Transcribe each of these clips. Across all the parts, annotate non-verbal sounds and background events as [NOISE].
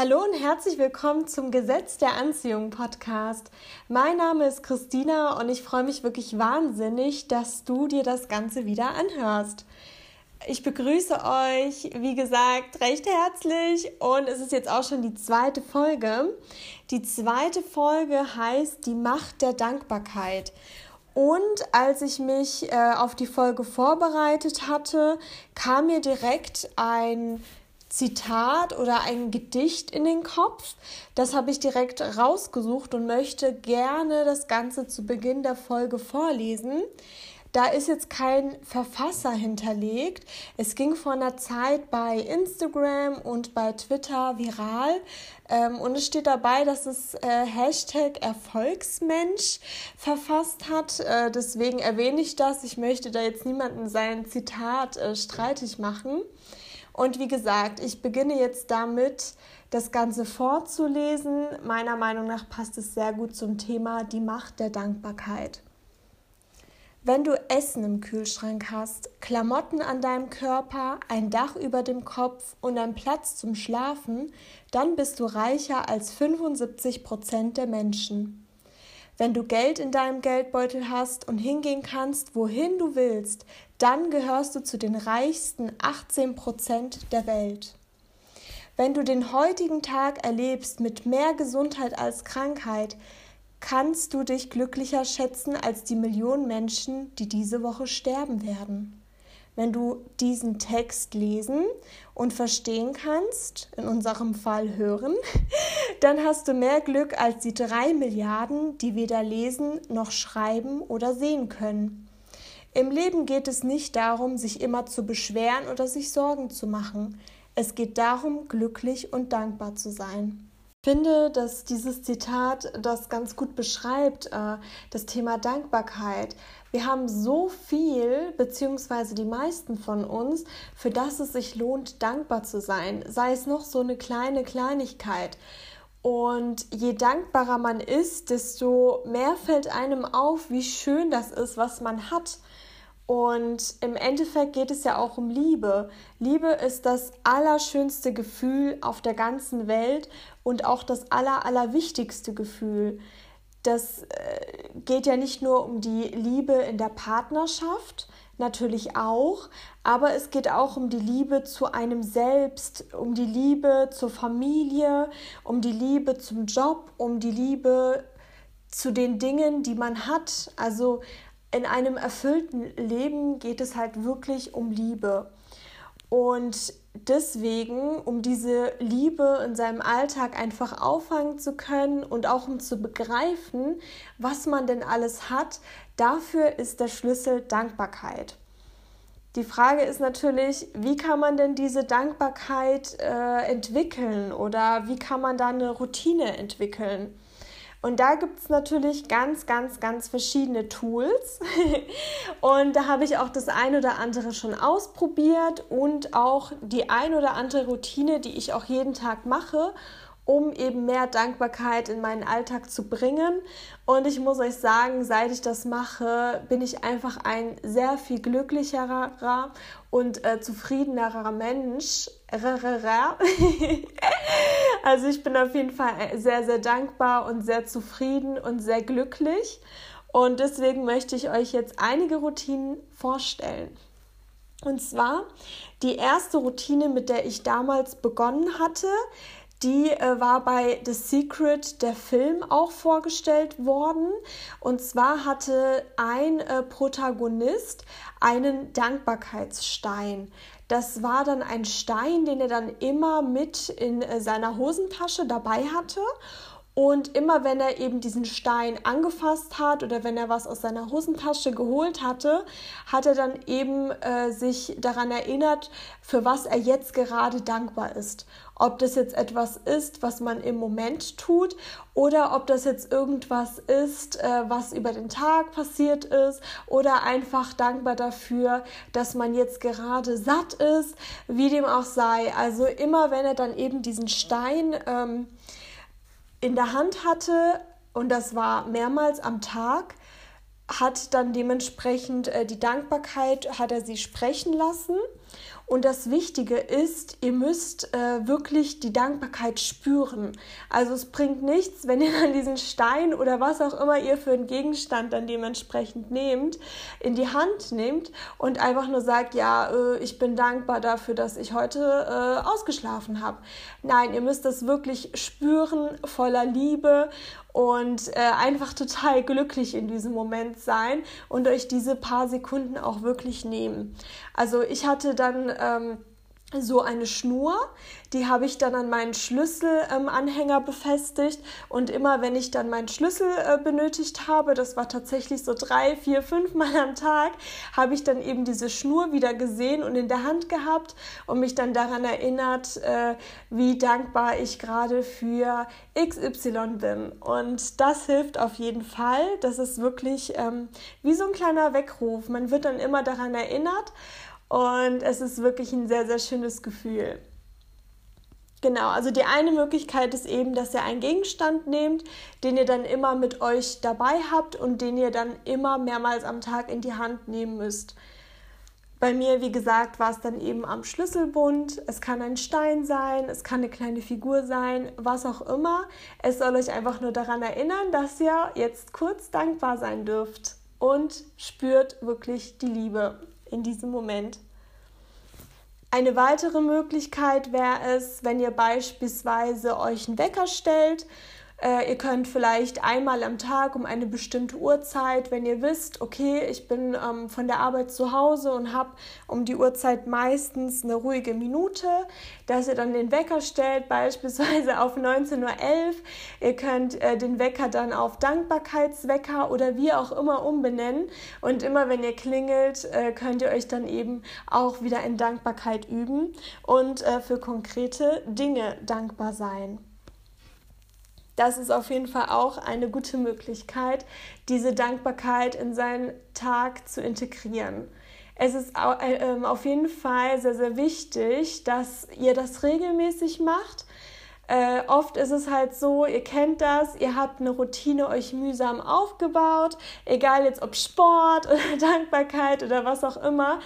Hallo und herzlich willkommen zum Gesetz der Anziehung Podcast. Mein Name ist Christina und ich freue mich wirklich wahnsinnig, dass du dir das Ganze wieder anhörst. Ich begrüße euch, wie gesagt, recht herzlich und es ist jetzt auch schon die zweite Folge. Die zweite Folge heißt Die Macht der Dankbarkeit. Und als ich mich äh, auf die Folge vorbereitet hatte, kam mir direkt ein Zitat oder ein Gedicht in den Kopf. Das habe ich direkt rausgesucht und möchte gerne das Ganze zu Beginn der Folge vorlesen. Da ist jetzt kein Verfasser hinterlegt. Es ging vor einer Zeit bei Instagram und bei Twitter viral. Ähm, und es steht dabei, dass es äh, Hashtag Erfolgsmensch verfasst hat. Äh, deswegen erwähne ich das. Ich möchte da jetzt niemanden sein Zitat äh, streitig machen. Und wie gesagt, ich beginne jetzt damit, das Ganze vorzulesen. Meiner Meinung nach passt es sehr gut zum Thema die Macht der Dankbarkeit. Wenn du Essen im Kühlschrank hast, Klamotten an deinem Körper, ein Dach über dem Kopf und einen Platz zum Schlafen, dann bist du reicher als 75 Prozent der Menschen. Wenn du Geld in deinem Geldbeutel hast und hingehen kannst, wohin du willst, dann gehörst du zu den reichsten 18 Prozent der Welt. Wenn du den heutigen Tag erlebst mit mehr Gesundheit als Krankheit, kannst du dich glücklicher schätzen als die Millionen Menschen, die diese Woche sterben werden wenn du diesen Text lesen und verstehen kannst, in unserem Fall hören, [LAUGHS] dann hast du mehr Glück als die drei Milliarden, die weder lesen noch schreiben oder sehen können. Im Leben geht es nicht darum, sich immer zu beschweren oder sich Sorgen zu machen. Es geht darum, glücklich und dankbar zu sein. Ich finde, dass dieses Zitat das ganz gut beschreibt, äh, das Thema Dankbarkeit. Wir haben so viel, beziehungsweise die meisten von uns, für das es sich lohnt, dankbar zu sein. Sei es noch so eine kleine Kleinigkeit. Und je dankbarer man ist, desto mehr fällt einem auf, wie schön das ist, was man hat. Und im Endeffekt geht es ja auch um Liebe. Liebe ist das allerschönste Gefühl auf der ganzen Welt und auch das aller, allerwichtigste Gefühl. Das äh, geht ja nicht nur um die Liebe in der Partnerschaft, natürlich auch, aber es geht auch um die Liebe zu einem selbst, um die Liebe zur Familie, um die Liebe zum Job, um die Liebe zu den Dingen, die man hat. Also in einem erfüllten Leben geht es halt wirklich um Liebe. Und deswegen, um diese Liebe in seinem Alltag einfach auffangen zu können und auch um zu begreifen, was man denn alles hat, dafür ist der Schlüssel Dankbarkeit. Die Frage ist natürlich, wie kann man denn diese Dankbarkeit äh, entwickeln oder wie kann man da eine Routine entwickeln? Und da gibt es natürlich ganz, ganz, ganz verschiedene Tools. [LAUGHS] und da habe ich auch das ein oder andere schon ausprobiert und auch die ein oder andere Routine, die ich auch jeden Tag mache um eben mehr Dankbarkeit in meinen Alltag zu bringen. Und ich muss euch sagen, seit ich das mache, bin ich einfach ein sehr viel glücklicherer und äh, zufriedenerer Mensch. [LAUGHS] also ich bin auf jeden Fall sehr, sehr dankbar und sehr zufrieden und sehr glücklich. Und deswegen möchte ich euch jetzt einige Routinen vorstellen. Und zwar die erste Routine, mit der ich damals begonnen hatte, die äh, war bei The Secret der Film auch vorgestellt worden. Und zwar hatte ein äh, Protagonist einen Dankbarkeitsstein. Das war dann ein Stein, den er dann immer mit in äh, seiner Hosentasche dabei hatte. Und immer wenn er eben diesen Stein angefasst hat oder wenn er was aus seiner Hosentasche geholt hatte, hat er dann eben äh, sich daran erinnert, für was er jetzt gerade dankbar ist. Ob das jetzt etwas ist, was man im Moment tut oder ob das jetzt irgendwas ist, äh, was über den Tag passiert ist oder einfach dankbar dafür, dass man jetzt gerade satt ist, wie dem auch sei. Also immer wenn er dann eben diesen Stein ähm, in der Hand hatte, und das war mehrmals am Tag, hat dann dementsprechend äh, die Dankbarkeit, hat er sie sprechen lassen und das Wichtige ist, ihr müsst äh, wirklich die Dankbarkeit spüren. Also es bringt nichts, wenn ihr [LAUGHS] dann diesen Stein oder was auch immer ihr für einen Gegenstand dann dementsprechend nehmt, in die Hand nehmt und einfach nur sagt, ja, äh, ich bin dankbar dafür, dass ich heute äh, ausgeschlafen habe. Nein, ihr müsst das wirklich spüren, voller Liebe und äh, einfach total glücklich in diesem Moment sein und euch diese paar Sekunden auch wirklich nehmen. Also ich hatte dann ähm, so eine Schnur, die habe ich dann an meinen Schlüsselanhänger ähm, befestigt und immer wenn ich dann meinen Schlüssel äh, benötigt habe, das war tatsächlich so drei, vier, fünf Mal am Tag, habe ich dann eben diese Schnur wieder gesehen und in der Hand gehabt und mich dann daran erinnert, äh, wie dankbar ich gerade für XY bin. Und das hilft auf jeden Fall. Das ist wirklich ähm, wie so ein kleiner Weckruf. Man wird dann immer daran erinnert und es ist wirklich ein sehr, sehr schönes Gefühl. Genau, also die eine Möglichkeit ist eben, dass ihr einen Gegenstand nehmt, den ihr dann immer mit euch dabei habt und den ihr dann immer mehrmals am Tag in die Hand nehmen müsst. Bei mir, wie gesagt, war es dann eben am Schlüsselbund. Es kann ein Stein sein, es kann eine kleine Figur sein, was auch immer. Es soll euch einfach nur daran erinnern, dass ihr jetzt kurz dankbar sein dürft und spürt wirklich die Liebe in diesem Moment. Eine weitere Möglichkeit wäre es, wenn ihr beispielsweise euch einen Wecker stellt ihr könnt vielleicht einmal am Tag um eine bestimmte Uhrzeit, wenn ihr wisst, okay, ich bin ähm, von der Arbeit zu Hause und habe um die Uhrzeit meistens eine ruhige Minute, dass ihr dann den Wecker stellt, beispielsweise auf 19.11 Uhr. Ihr könnt äh, den Wecker dann auf Dankbarkeitswecker oder wie auch immer umbenennen. Und immer wenn ihr klingelt, äh, könnt ihr euch dann eben auch wieder in Dankbarkeit üben und äh, für konkrete Dinge dankbar sein das ist auf jeden Fall auch eine gute Möglichkeit, diese Dankbarkeit in seinen Tag zu integrieren. Es ist äh, ähm, auf jeden Fall sehr, sehr wichtig, dass ihr das regelmäßig macht. Äh, oft ist es halt so, ihr kennt das, ihr habt eine Routine euch mühsam aufgebaut, egal jetzt ob Sport [LAUGHS] oder Dankbarkeit oder was auch immer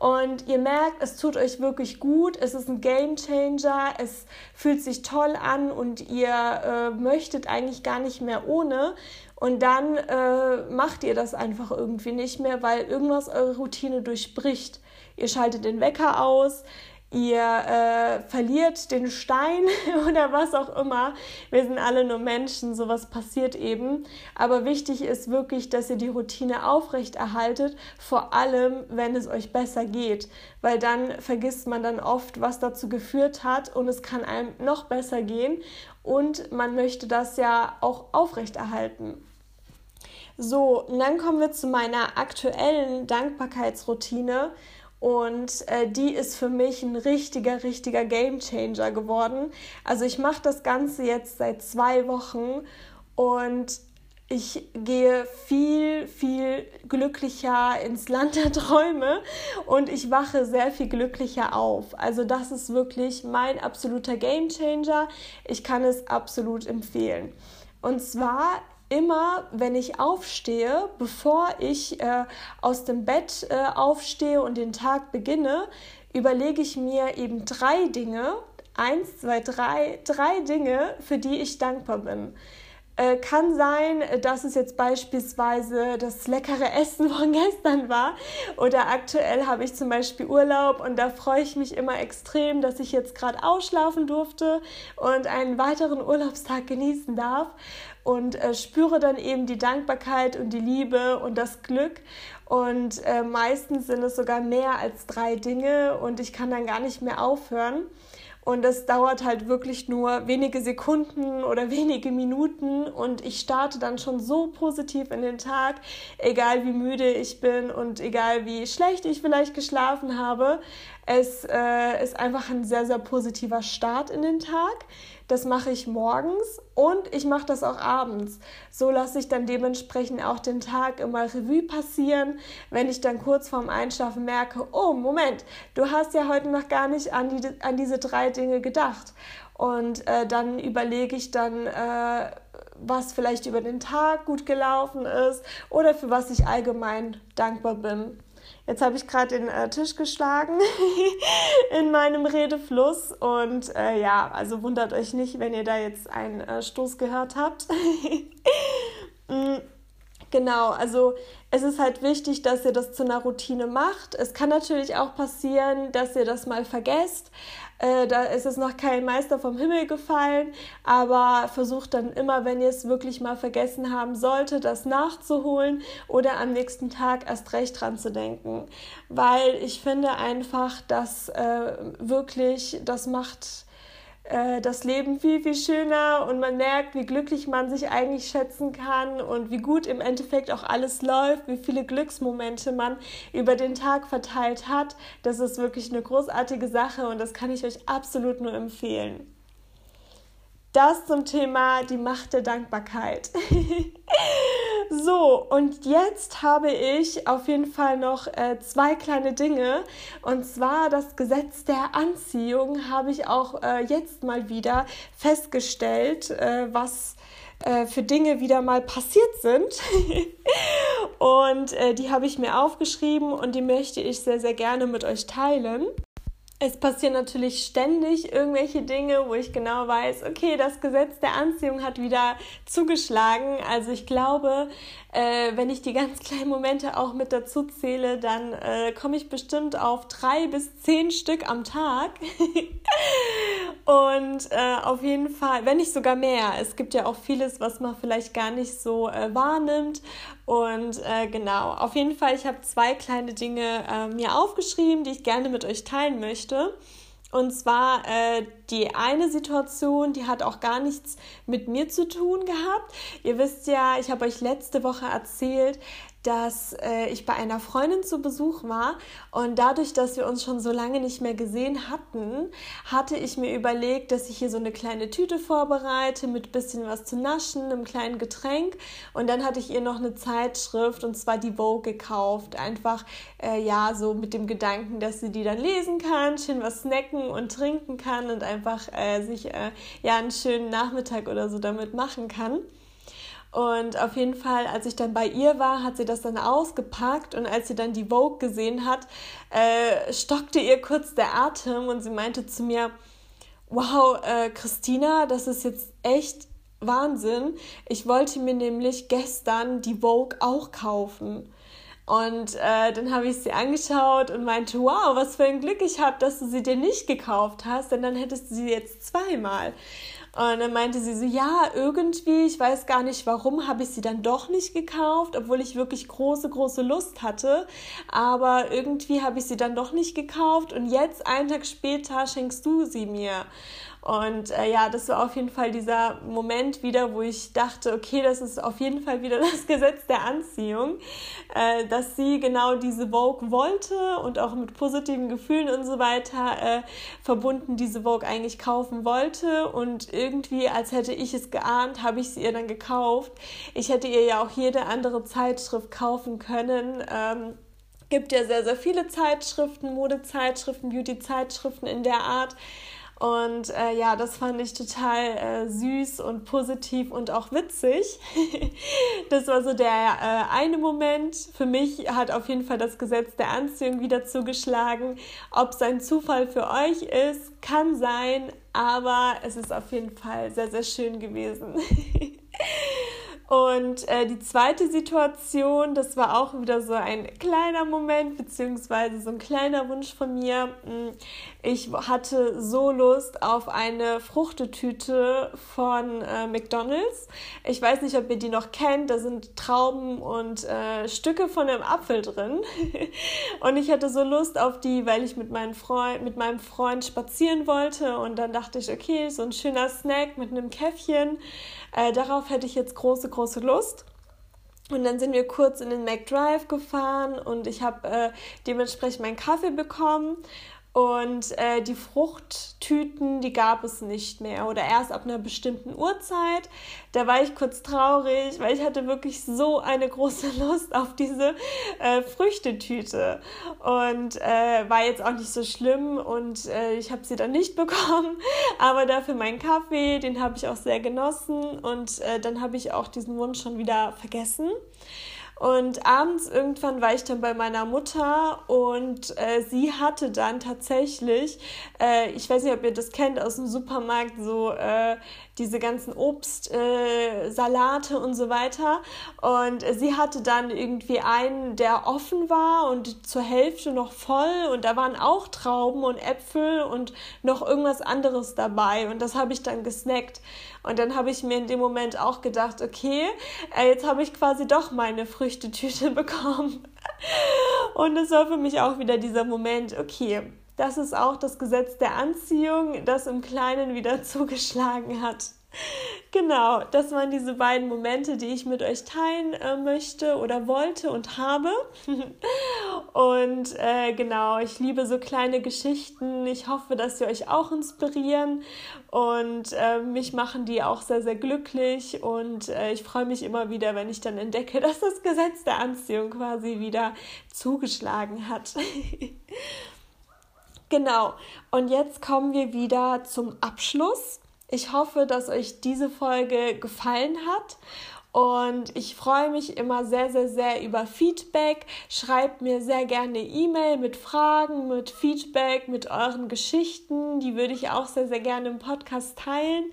und ihr merkt, es tut euch wirklich gut, es ist ein Game Changer, es fühlt sich toll an und ihr äh, möchtet eigentlich gar nicht mehr ohne. Und dann äh, macht ihr das einfach irgendwie nicht mehr, weil irgendwas eure Routine durchbricht. Ihr schaltet den Wecker aus, ihr äh, verliert den Stein [LAUGHS] oder was auch immer. Wir sind alle nur Menschen, sowas passiert eben. Aber wichtig ist wirklich, dass ihr die Routine aufrechterhaltet, vor allem wenn es euch besser geht, weil dann vergisst man dann oft, was dazu geführt hat und es kann einem noch besser gehen und man möchte das ja auch aufrechterhalten. So, und dann kommen wir zu meiner aktuellen Dankbarkeitsroutine. Und äh, die ist für mich ein richtiger, richtiger Gamechanger geworden. Also ich mache das Ganze jetzt seit zwei Wochen und ich gehe viel, viel glücklicher ins Land der Träume und ich wache sehr viel glücklicher auf. Also das ist wirklich mein absoluter Gamechanger. Ich kann es absolut empfehlen. Und zwar immer, wenn ich aufstehe, bevor ich äh, aus dem Bett äh, aufstehe und den Tag beginne, überlege ich mir eben drei Dinge, eins, zwei, drei, drei Dinge, für die ich dankbar bin. Äh, kann sein, dass es jetzt beispielsweise das leckere Essen [LAUGHS] von gestern war oder aktuell habe ich zum Beispiel Urlaub und da freue ich mich immer extrem, dass ich jetzt gerade ausschlafen durfte und einen weiteren Urlaubstag genießen darf und äh, spüre dann eben die Dankbarkeit und die Liebe und das Glück. Und äh, meistens sind es sogar mehr als drei Dinge und ich kann dann gar nicht mehr aufhören. Und das dauert halt wirklich nur wenige Sekunden oder wenige Minuten und ich starte dann schon so positiv in den Tag, egal wie müde ich bin und egal wie schlecht ich vielleicht geschlafen habe. Es äh, ist einfach ein sehr, sehr positiver Start in den Tag. Das mache ich morgens und ich mache das auch abends. So lasse ich dann dementsprechend auch den Tag immer Revue passieren, wenn ich dann kurz vorm Einschlafen merke, oh Moment, du hast ja heute noch gar nicht an, die, an diese drei Dinge gedacht. Und äh, dann überlege ich dann, äh, was vielleicht über den Tag gut gelaufen ist oder für was ich allgemein dankbar bin. Jetzt habe ich gerade den äh, Tisch geschlagen [LAUGHS] in meinem Redefluss und äh, ja, also wundert euch nicht, wenn ihr da jetzt einen äh, Stoß gehört habt. [LAUGHS] mm. Genau, also es ist halt wichtig, dass ihr das zu einer Routine macht. Es kann natürlich auch passieren, dass ihr das mal vergesst. Äh, da ist es noch kein Meister vom Himmel gefallen, aber versucht dann immer, wenn ihr es wirklich mal vergessen haben solltet, das nachzuholen oder am nächsten Tag erst recht dran zu denken. Weil ich finde einfach, dass äh, wirklich, das macht äh, das Leben viel, viel schöner und man merkt, wie glücklich man sich eigentlich schätzen kann und wie gut im Endeffekt auch alles läuft, wie viele Glücksmomente man über den Tag verteilt hat. Das ist wirklich eine großartige Sache und das kann ich euch absolut nur empfehlen. Das zum Thema die Macht der Dankbarkeit. [LAUGHS] so, und jetzt habe ich auf jeden Fall noch äh, zwei kleine Dinge. Und zwar das Gesetz der Anziehung habe ich auch äh, jetzt mal wieder festgestellt, äh, was äh, für Dinge wieder mal passiert sind. [LAUGHS] und äh, die habe ich mir aufgeschrieben und die möchte ich sehr, sehr gerne mit euch teilen es passieren natürlich ständig irgendwelche Dinge, wo ich genau weiß, okay, das Gesetz der Anziehung hat wieder zugeschlagen. Also ich glaube, äh, wenn ich die ganz [LAUGHS] kleinen Momente auch mit dazu zähle, dann äh, komme ich bestimmt auf drei bis zehn Stück am Tag. [LAUGHS] Und äh, auf jeden Fall, wenn nicht sogar mehr. Es gibt ja auch vieles, was man vielleicht gar nicht so äh, wahrnimmt. Und äh, genau, auf jeden Fall, ich habe zwei kleine Dinge äh, mir aufgeschrieben, die ich gerne mit euch teilen möchte. Und zwar äh, die eine Situation, die hat auch gar nichts mit mir zu tun gehabt. Ihr wisst ja, ich habe euch letzte Woche erzählt, dass äh, ich bei einer Freundin zu Besuch war und dadurch, dass wir uns schon so lange nicht mehr gesehen hatten, hatte ich mir überlegt, dass ich hier so eine kleine Tüte vorbereite mit bisschen was zu naschen, einem kleinen Getränk und dann hatte ich ihr noch eine Zeitschrift und zwar die Vogue gekauft, einfach äh, ja so mit dem Gedanken, dass sie die dann lesen kann, schön was snacken und trinken kann und einfach äh, sich äh, ja einen schönen Nachmittag oder so damit machen kann. Und auf jeden Fall, als ich dann bei ihr war, hat sie das dann ausgepackt und als sie dann die Vogue gesehen hat, äh, stockte ihr kurz der Atem und sie meinte zu mir, wow, äh, Christina, das ist jetzt echt Wahnsinn. Ich wollte mir nämlich gestern die Vogue auch kaufen. Und äh, dann habe ich sie angeschaut und meinte, wow, was für ein Glück ich habe, dass du sie dir nicht gekauft hast, denn dann hättest du sie jetzt zweimal. Und dann meinte sie so, ja, irgendwie, ich weiß gar nicht warum, habe ich sie dann doch nicht gekauft, obwohl ich wirklich große, große Lust hatte. Aber irgendwie habe ich sie dann doch nicht gekauft und jetzt, einen Tag später, schenkst du sie mir. Und äh, ja, das war auf jeden Fall dieser Moment wieder, wo ich dachte, okay, das ist auf jeden Fall wieder [LAUGHS] das Gesetz der Anziehung, äh, dass sie genau diese Vogue wollte und auch mit positiven Gefühlen und so weiter äh, verbunden diese Vogue eigentlich kaufen wollte. Und irgendwie, als hätte ich es geahnt, habe ich sie ihr dann gekauft. Ich hätte ihr ja auch jede andere Zeitschrift kaufen können. Ähm, gibt ja sehr, sehr viele Zeitschriften, Modezeitschriften, Beauty-Zeitschriften in der Art. Und äh, ja, das fand ich total äh, süß und positiv und auch witzig. [LAUGHS] das war so der äh, eine Moment. Für mich hat auf jeden Fall das Gesetz der Anziehung wieder zugeschlagen. Ob es ein Zufall für euch ist, kann sein, aber es ist auf jeden Fall sehr, sehr schön gewesen. [LAUGHS] Und äh, die zweite Situation, das war auch wieder so ein kleiner Moment, beziehungsweise so ein kleiner Wunsch von mir. Mm, ich hatte so Lust auf eine Fruchtetüte von äh, McDonald's. Ich weiß nicht, ob ihr die noch kennt. Da sind Trauben und äh, Stücke von einem Apfel drin. [LAUGHS] und ich hatte so Lust auf die, weil ich mit, meinem Freund, mit meinem Freund spazieren wollte. Und dann dachte ich, okay, so ein schöner Snack mit einem Käffchen. Äh, darauf hätte ich jetzt große, große Lust. Und dann sind wir kurz in den McDrive gefahren und ich habe äh, dementsprechend meinen Kaffee bekommen. Und äh, die Fruchttüten, die gab es nicht mehr oder erst ab einer bestimmten Uhrzeit. Da war ich kurz traurig, weil ich hatte wirklich so eine große [LAUGHS] Lust auf diese äh, Früchtetüte. Und äh, war jetzt auch nicht so schlimm und äh, ich habe sie dann nicht [LAUGHS] bekommen. Aber dafür meinen Kaffee, den habe ich auch sehr genossen und äh, dann habe ich auch diesen Wunsch schon wieder vergessen. Und abends irgendwann war ich dann bei meiner Mutter und äh, sie hatte dann tatsächlich, äh, ich weiß nicht, ob ihr das kennt aus dem Supermarkt, so äh, diese ganzen Obstsalate äh, und so weiter. Und sie hatte dann irgendwie einen, der offen war und zur Hälfte noch voll. Und da waren auch Trauben und Äpfel und noch irgendwas anderes dabei. Und das habe ich dann gesnackt. Und dann habe ich mir in dem Moment auch gedacht, okay, äh, jetzt habe ich quasi doch meine Früchtetüte [LAUGHS] bekommen. Und es war für mich auch wieder dieser Moment, okay, das ist auch das Gesetz der Anziehung, das im Kleinen wieder [LAUGHS] zugeschlagen hat. Genau, das waren diese beiden Momente, die ich mit euch teilen äh, möchte oder wollte und habe. [LAUGHS] und äh, genau, ich liebe so kleine Geschichten. Ich hoffe, dass sie euch auch inspirieren und äh, mich machen die auch sehr, sehr glücklich. Und äh, ich freue mich immer wieder, wenn ich dann entdecke, [LAUGHS] dass das Gesetz der Anziehung quasi wieder zugeschlagen hat. Genau, und jetzt kommen wir wieder zum Abschluss. Ich hoffe, dass euch diese Folge gefallen hat und ich freue mich immer sehr, sehr, sehr über Feedback. Schreibt mir sehr gerne E-Mail mit Fragen, mit Feedback, mit euren Geschichten. Die würde ich auch sehr, sehr gerne im Podcast teilen.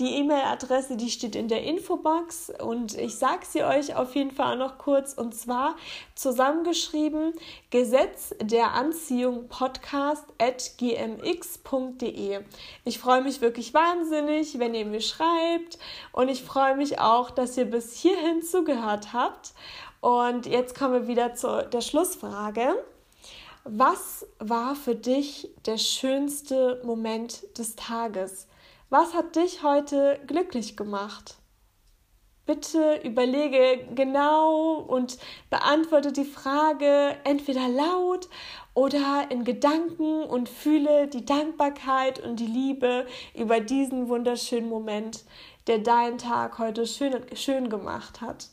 Die E-Mail-Adresse, die steht in der Infobox und ich sage sie euch auf jeden Fall noch kurz und zwar zusammengeschrieben Gesetz der Anziehung Podcast at gmx.de. Ich freue mich wirklich wahnsinnig, wenn ihr mir schreibt und ich freue mich auch, dass ihr bis bis hierhin zugehört habt. Und jetzt kommen wir wieder zu der Schlussfrage. Was war für dich der schönste Moment des Tages? Was hat dich heute glücklich gemacht? Bitte überlege genau und beantworte die Frage entweder laut oder in Gedanken und fühle die Dankbarkeit und die Liebe über diesen wunderschönen Moment, der deinen Tag heute schön, schön gemacht hat.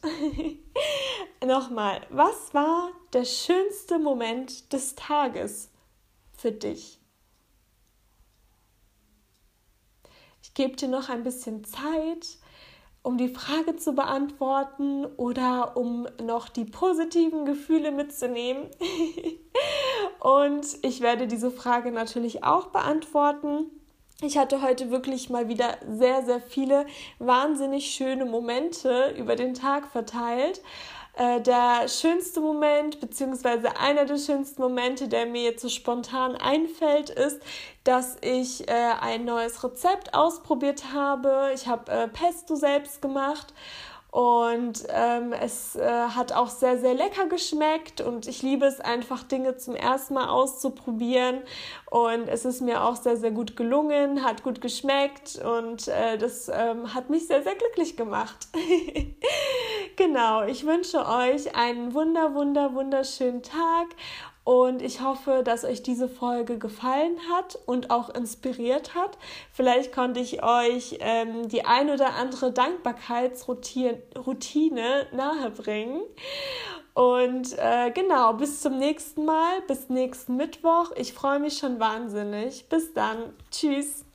[LAUGHS] Nochmal, was war der schönste Moment des Tages für dich? Ich gebe dir noch ein bisschen Zeit, um die Frage zu beantworten oder um noch die positiven Gefühle mitzunehmen. [LAUGHS] Und ich werde diese Frage natürlich auch beantworten. Ich hatte heute wirklich mal wieder sehr, sehr viele wahnsinnig schöne Momente über den Tag verteilt. Äh, der schönste Moment, beziehungsweise einer der schönsten Momente, der mir jetzt so spontan einfällt, ist, dass ich äh, ein neues Rezept ausprobiert habe. Ich habe äh, Pesto selbst gemacht und ähm, es äh, hat auch sehr, sehr lecker geschmeckt und ich liebe es einfach, Dinge zum ersten Mal auszuprobieren. Und es ist mir auch sehr, sehr gut gelungen, hat gut geschmeckt und äh, das ähm, hat mich sehr, sehr glücklich gemacht. [LAUGHS] genau, ich wünsche euch einen wunder, wunder, wunderschönen Tag und ich hoffe, dass euch diese Folge gefallen hat und auch inspiriert hat. Vielleicht konnte ich euch ähm, die ein oder andere Dankbarkeitsroutine nahebringen. Und äh, genau, bis zum nächsten Mal, bis nächsten Mittwoch. Ich freue mich schon wahnsinnig. Bis dann. Tschüss.